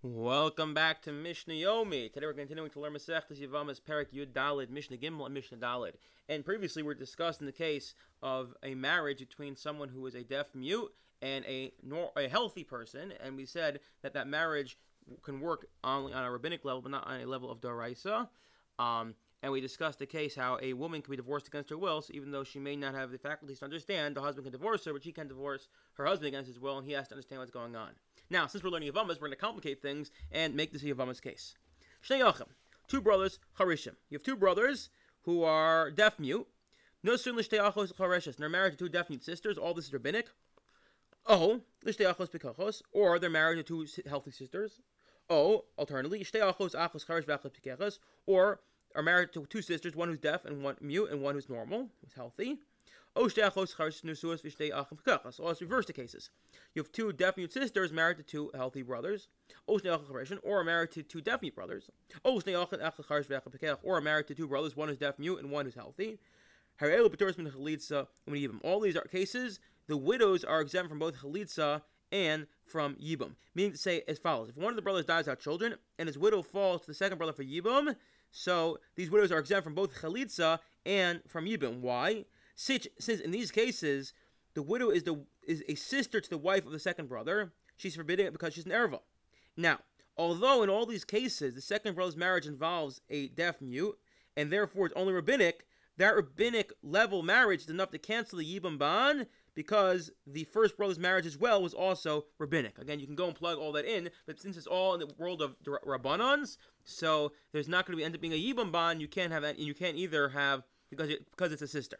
Welcome back to Mishnah Yomi. Today we're continuing to learn Masechtas Yevamos Perek Yud Dalid, Mishnah Gimel, and Mishnah Dalid. And previously we were discussing the case of a marriage between someone who is a deaf mute and a nor- a healthy person, and we said that that marriage can work only on a rabbinic level, but not on a level of daraisa. Um, and we discussed the case how a woman can be divorced against her will, so even though she may not have the faculties to understand, the husband can divorce her, but she can divorce her husband against his will, and he has to understand what's going on. Now, since we're learning Yevamos, we're going to complicate things and make this Yevamos case. Shnei Yachim, two brothers, Harishim. You have two brothers who are deaf mute. No soon Lishtei Achos Harishes. They're married to two deaf mute sisters. All this is rabbinic. Oh, Lishtei Achos Pikachos. Or they're married to two healthy sisters. Oh, alternatively, Lishtei Achos Charish Vachos Pikachos. Or are married to two sisters, one who's deaf and one mute, and one who's normal, who's healthy. Oh, So let's reverse the cases. You have two deaf mute sisters married to two healthy brothers. Oh, or married to two deaf mute brothers. Oh, or married to two brothers, one is deaf mute and one is healthy. All these are cases, the widows are exempt from both chalitza and from yibum. Meaning to say as follows: If one of the brothers dies without children, and his widow falls to the second brother for yibum, so these widows are exempt from both chalitza and from yibum. Why? Since, since in these cases the widow is the is a sister to the wife of the second brother, she's forbidden it because she's an erva. Now, although in all these cases the second brother's marriage involves a deaf mute, and therefore it's only rabbinic, that rabbinic level marriage is enough to cancel the yibum ban because the first brother's marriage as well was also rabbinic. Again, you can go and plug all that in, but since it's all in the world of rabbanans, so there's not going to be end up being a yibum ban. You can't have that, and you can't either have because it, because it's a sister.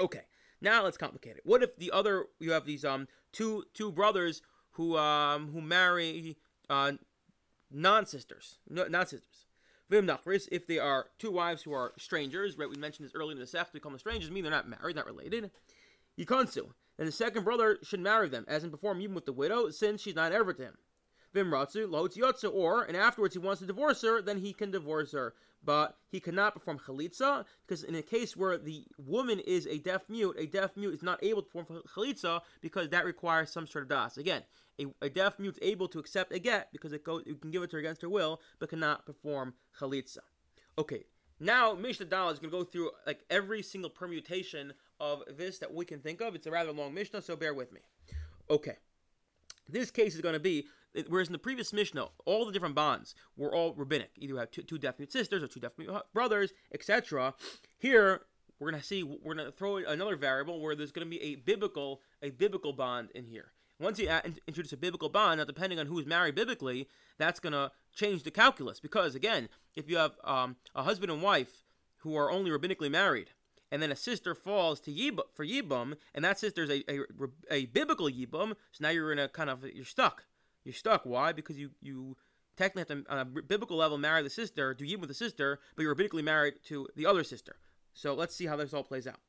Okay, now let's complicate it. What if the other you have these um two two brothers who um who marry uh non sisters, non sisters. If they are two wives who are strangers, right? We mentioned this earlier in the. We call them strangers, mean they're not married, not related. Yikansu. And the second brother should marry them, as in perform even with the widow, since she's not ever to him. Vimratsu, Lotz Yotsu, or, and afterwards he wants to divorce her, then he can divorce her. But he cannot perform chalitza, because in a case where the woman is a deaf mute, a deaf mute is not able to perform chalitza because that requires some sort of das. Again, a, a deaf mute is able to accept a get because it, go, it can give it to her against her will, but cannot perform chalitza. Okay, now Mishnah Dal is going to go through like every single permutation of this that we can think of. It's a rather long Mishnah, so bear with me. Okay. This case is going to be, whereas in the previous Mishnah, all the different bonds were all rabbinic. Either you have two, two deaf mute sisters or two deaf mute brothers, etc. Here, we're going to see, we're to throw another variable where there's going to be a biblical, a biblical bond in here. Once you introduce a biblical bond, now depending on who's married biblically, that's going to change the calculus. Because again, if you have um, a husband and wife who are only rabbinically married, and then a sister falls to Yibum for Yibum, and that sister's a, a, a biblical Yibum, so now you're in a kind of you're stuck. You're stuck. Why? Because you you technically have to on a biblical level marry the sister, do Yibum with the sister, but you're rabbiniccally married to the other sister. So let's see how this all plays out.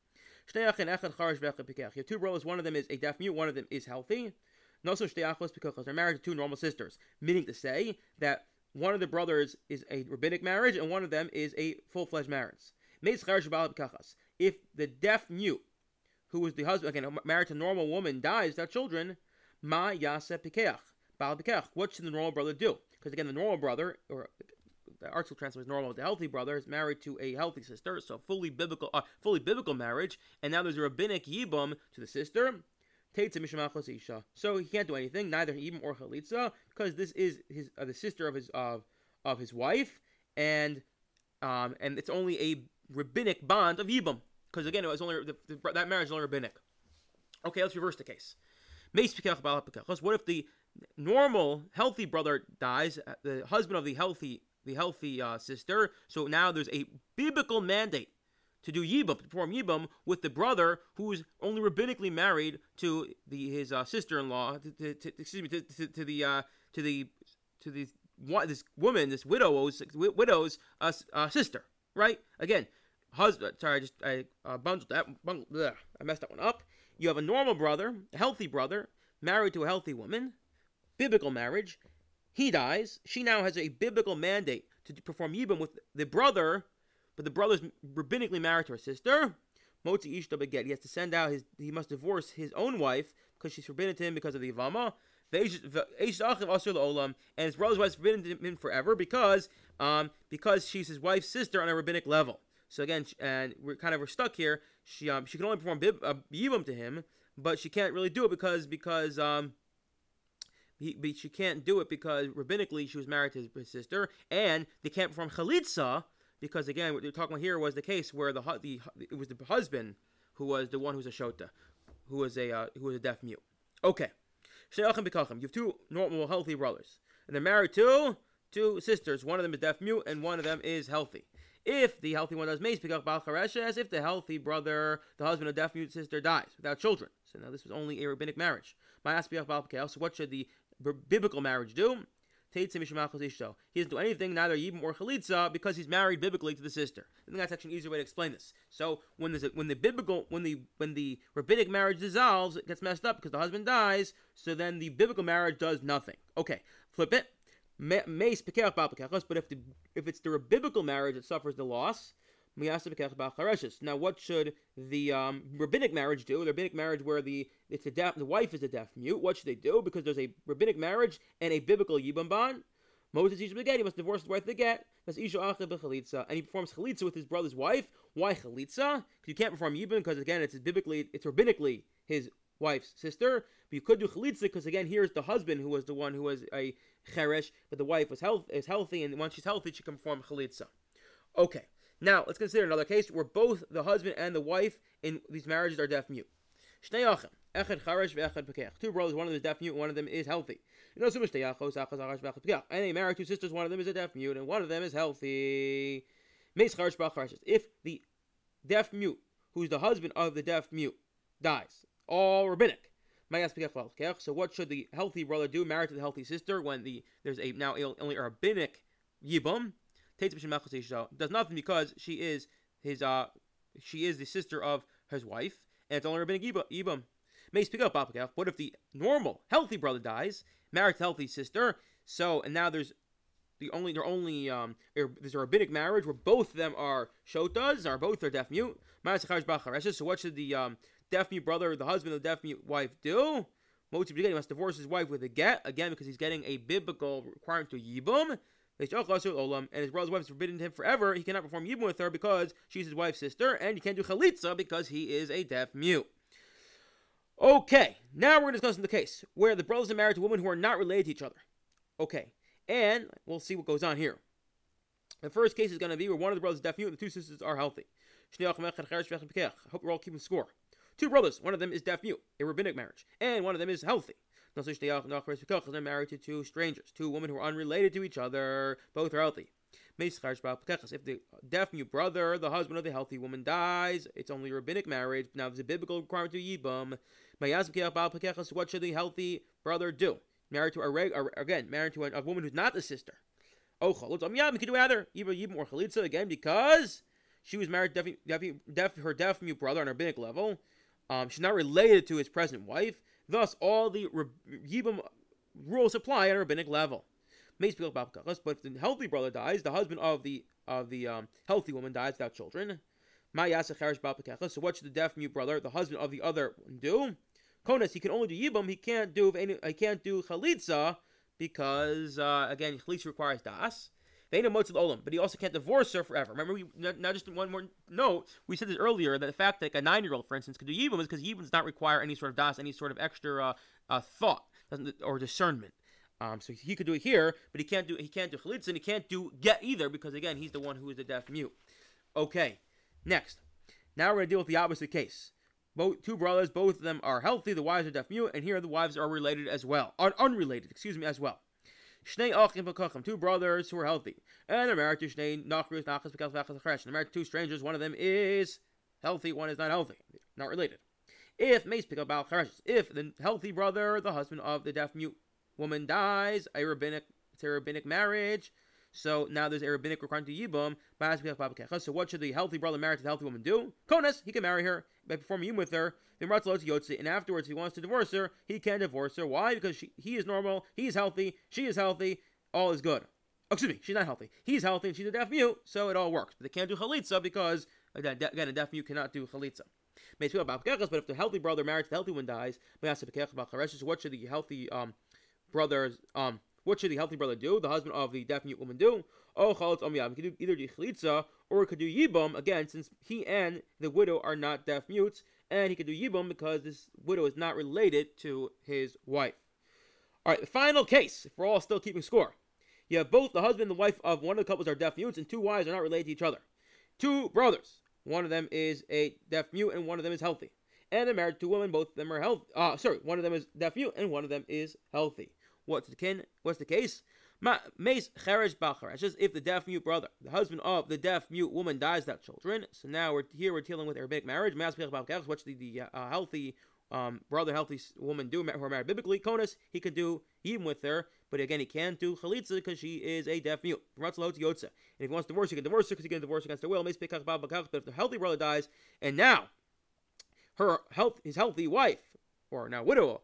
You have two brothers. One of them is a deaf mute. One of them is healthy. No so because they're married to two normal sisters, meaning to say that one of the brothers is a rabbinic marriage and one of them is a full-fledged marriage if the deaf mute, who is the husband, again, married to a normal woman, dies without children, ma yase pikeach. What should the normal brother do? Because again, the normal brother, or the article translates normal, the healthy brother is married to a healthy sister, so fully biblical, uh, fully biblical marriage, and now there's a rabbinic yibum to the sister. So he can't do anything, neither yibum or chalitza, because this is his uh, the sister of his of of his wife, and um, and it's only a rabbinic bond of yibum. Because again, it was only the, the, that marriage is only rabbinic. Okay, let's reverse the case. What if the normal healthy brother dies, uh, the husband of the healthy the healthy uh, sister? So now there's a biblical mandate to do yibum, to perform yibum with the brother who's only rabbinically married to the his uh, sister-in-law. To, to, to, excuse me, to, to, the uh, to the to the this woman, this widow's widow's uh, uh, sister, right? Again, husband. Sorry, I just I uh, bundled that. Bundled, bleh, I messed that one up. You have a normal brother, a healthy brother, married to a healthy woman, biblical marriage. He dies. She now has a biblical mandate to perform yibum with the brother, but the brother's rabbinically married to her sister. Motzi ishta beget. He has to send out his. He must divorce his own wife because she's forbidden to him because of the ivama. and his brother's wife is forbidden to him forever because um, because she's his wife's sister on a rabbinic level. So again, and we're kind of we're stuck here. She um, she can only perform bib, uh, yibum to him, but she can't really do it because because um, he, but she can't do it because rabbinically she was married to his, sister, and they can't perform chalitza because again, what we're talking about here was the case where the the it was the husband who was the one who was a shota, who was a uh, who was a deaf mute. Okay, you have two normal, healthy brothers, and they're married to two sisters. One of them is deaf mute, and one of them is healthy. If the healthy one does mace, as if the healthy brother, the husband of deaf mute sister, dies without children. So now this was only a rabbinic marriage. My ask So what should the biblical marriage do? He doesn't do anything, neither Yibam or Chalitza, because he's married biblically to the sister. I think that's actually an easier way to explain this. So when there's a, when the biblical when the when the rabbinic marriage dissolves, it gets messed up because the husband dies. So then the biblical marriage does nothing. Okay, flip it. But if the if it's the biblical marriage that suffers the loss, now, what should the um, rabbinic marriage do? The rabbinic marriage where the it's a deaf, the wife is a deaf mute. What should they do? Because there's a rabbinic marriage and a biblical yibam bond. Moses teaches the get. He must divorce his wife to get. That's isha and he performs chalitza with his brother's wife. Why chalitza? Because you can't perform yibam because again it's biblically, it's rabbinically his wife's sister. But you could do chalitza because again here's the husband who was the one who was a cheresh, but the wife was health is healthy, and once she's healthy, she can perform chalitza. Okay. Now, let's consider another case where both the husband and the wife in these marriages are deaf mute. Two brothers, one of them is deaf mute, one of them is healthy. And they marry two sisters, one of them is a deaf mute, and one of them is healthy. If the deaf mute, who's the husband of the deaf mute, dies, all rabbinic. So what should the healthy brother do, married to the healthy sister, when the there's a now only a rabbinic yibum? Does nothing because she is his uh she is the sister of his wife, and it's only rabbinic ibum. May speak up, What if the normal, healthy brother dies, married to healthy sister? So and now there's the only they're only um there's a rabbinic marriage where both of them are shotas, are both are deaf mute. So what should the um deaf mute brother, the husband of the deaf mute wife do? He must divorce his wife with a get again because he's getting a biblical requirement to yibum and his brother's wife is forbidden to him forever, he cannot perform yibum with her because she's his wife's sister, and he can't do chalitza because he is a deaf mute. Okay, now we're going to discuss the case where the brothers are married to women who are not related to each other. Okay, and we'll see what goes on here. The first case is going to be where one of the brothers is deaf mute and the two sisters are healthy. I hope you're all keeping score. Two brothers, one of them is deaf mute, a rabbinic marriage, and one of them is healthy. They're married to two strangers, two women who are unrelated to each other, both are healthy. If the deaf mute brother, the husband of the healthy woman, dies, it's only rabbinic marriage. Now there's a biblical requirement to yibum. So what should the healthy brother do? Married to a reg- again, married to a, woman who's not the sister. Oh, again because she was married to deaf, deaf, her deaf mute brother on a rabbinic level. Um, she's not related to his present wife. Thus, all the Yibam rules apply at a rabbinic level. But if the healthy brother dies, the husband of the of the um, healthy woman dies without children. So what should the deaf mute brother, the husband of the other, do? Konas, he can only do yibam. He can't do any. He can't do chalitza because uh, again, chalitza requires das. They know the olam, but he also can't divorce her forever. Remember, we now just one more note. We said this earlier that the fact that like a nine-year-old, for instance, could do yibum is because yibum does not require any sort of das, any sort of extra uh, uh, thought or discernment. Um, so he could do it here, but he can't do he can't do chalitza and he can't do get either because again he's the one who is the deaf mute. Okay, next. Now we're gonna deal with the opposite case. Both two brothers, both of them are healthy. The wives are deaf mute, and here the wives are related as well, Un- unrelated. Excuse me, as well. Shnei achim v'kachim, two brothers who are healthy, and they're married to Shnei nachrus nachas v'kel v'achas. They're married to two strangers. One of them is healthy, one is not healthy, not related. If mace pick up cheresh, if the healthy brother, the husband of the deaf mute woman, dies, a rabbinic, it's a rabbinic marriage. So now there's a rabbinic requirement to yibum. So what should the healthy brother married to the healthy woman do? Konas, he can marry her by performing yibum with her. And afterwards, if he wants to divorce her, he can divorce her. Why? Because she, he is normal, he is healthy, she is healthy, all is good. Oh, excuse me, she's not healthy. He's healthy and she's a deaf mute, so it all works. But they can't do chalitza because, again, a deaf mute cannot do chalitza. But if the healthy brother married to the healthy one dies, what should the healthy um, brother's um what should the healthy brother do? The husband of the deaf mute woman do? Oh. He could do either the chalitza or he could do yibum again, since he and the widow are not deaf mutes, and he could do yibum because this widow is not related to his wife. All right, the final case. If we're all still keeping score, you have both the husband and the wife of one of the couples are deaf mutes, and two wives are not related to each other. Two brothers. One of them is a deaf mute, and one of them is healthy. And they're married to women. Both of them are healthy. Uh, sorry, one of them is deaf mute, and one of them is healthy. What's the kin? What's the case? Mace cheresh bachar. just if the deaf mute brother, the husband of the deaf mute woman, dies without children. So now we're here. We're dealing with Arabic marriage. What's the, the uh, healthy um, brother, healthy woman do who are married biblically? Konus he could do even with her, but again he can't do chalitza because she is a deaf mute. And if he wants to divorce, he can divorce her because he can divorce against her will. But if the healthy brother dies, and now her health, his healthy wife, or now widow,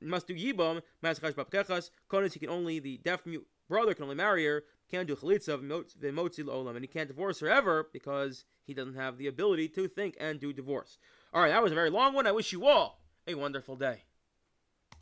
must do yibam, masachash babkechas, konis, he can only, the deaf mute brother can only marry her, can't do chalitza, v'motzi olam, and he can't divorce her ever because he doesn't have the ability to think and do divorce. All right, that was a very long one. I wish you all a wonderful day.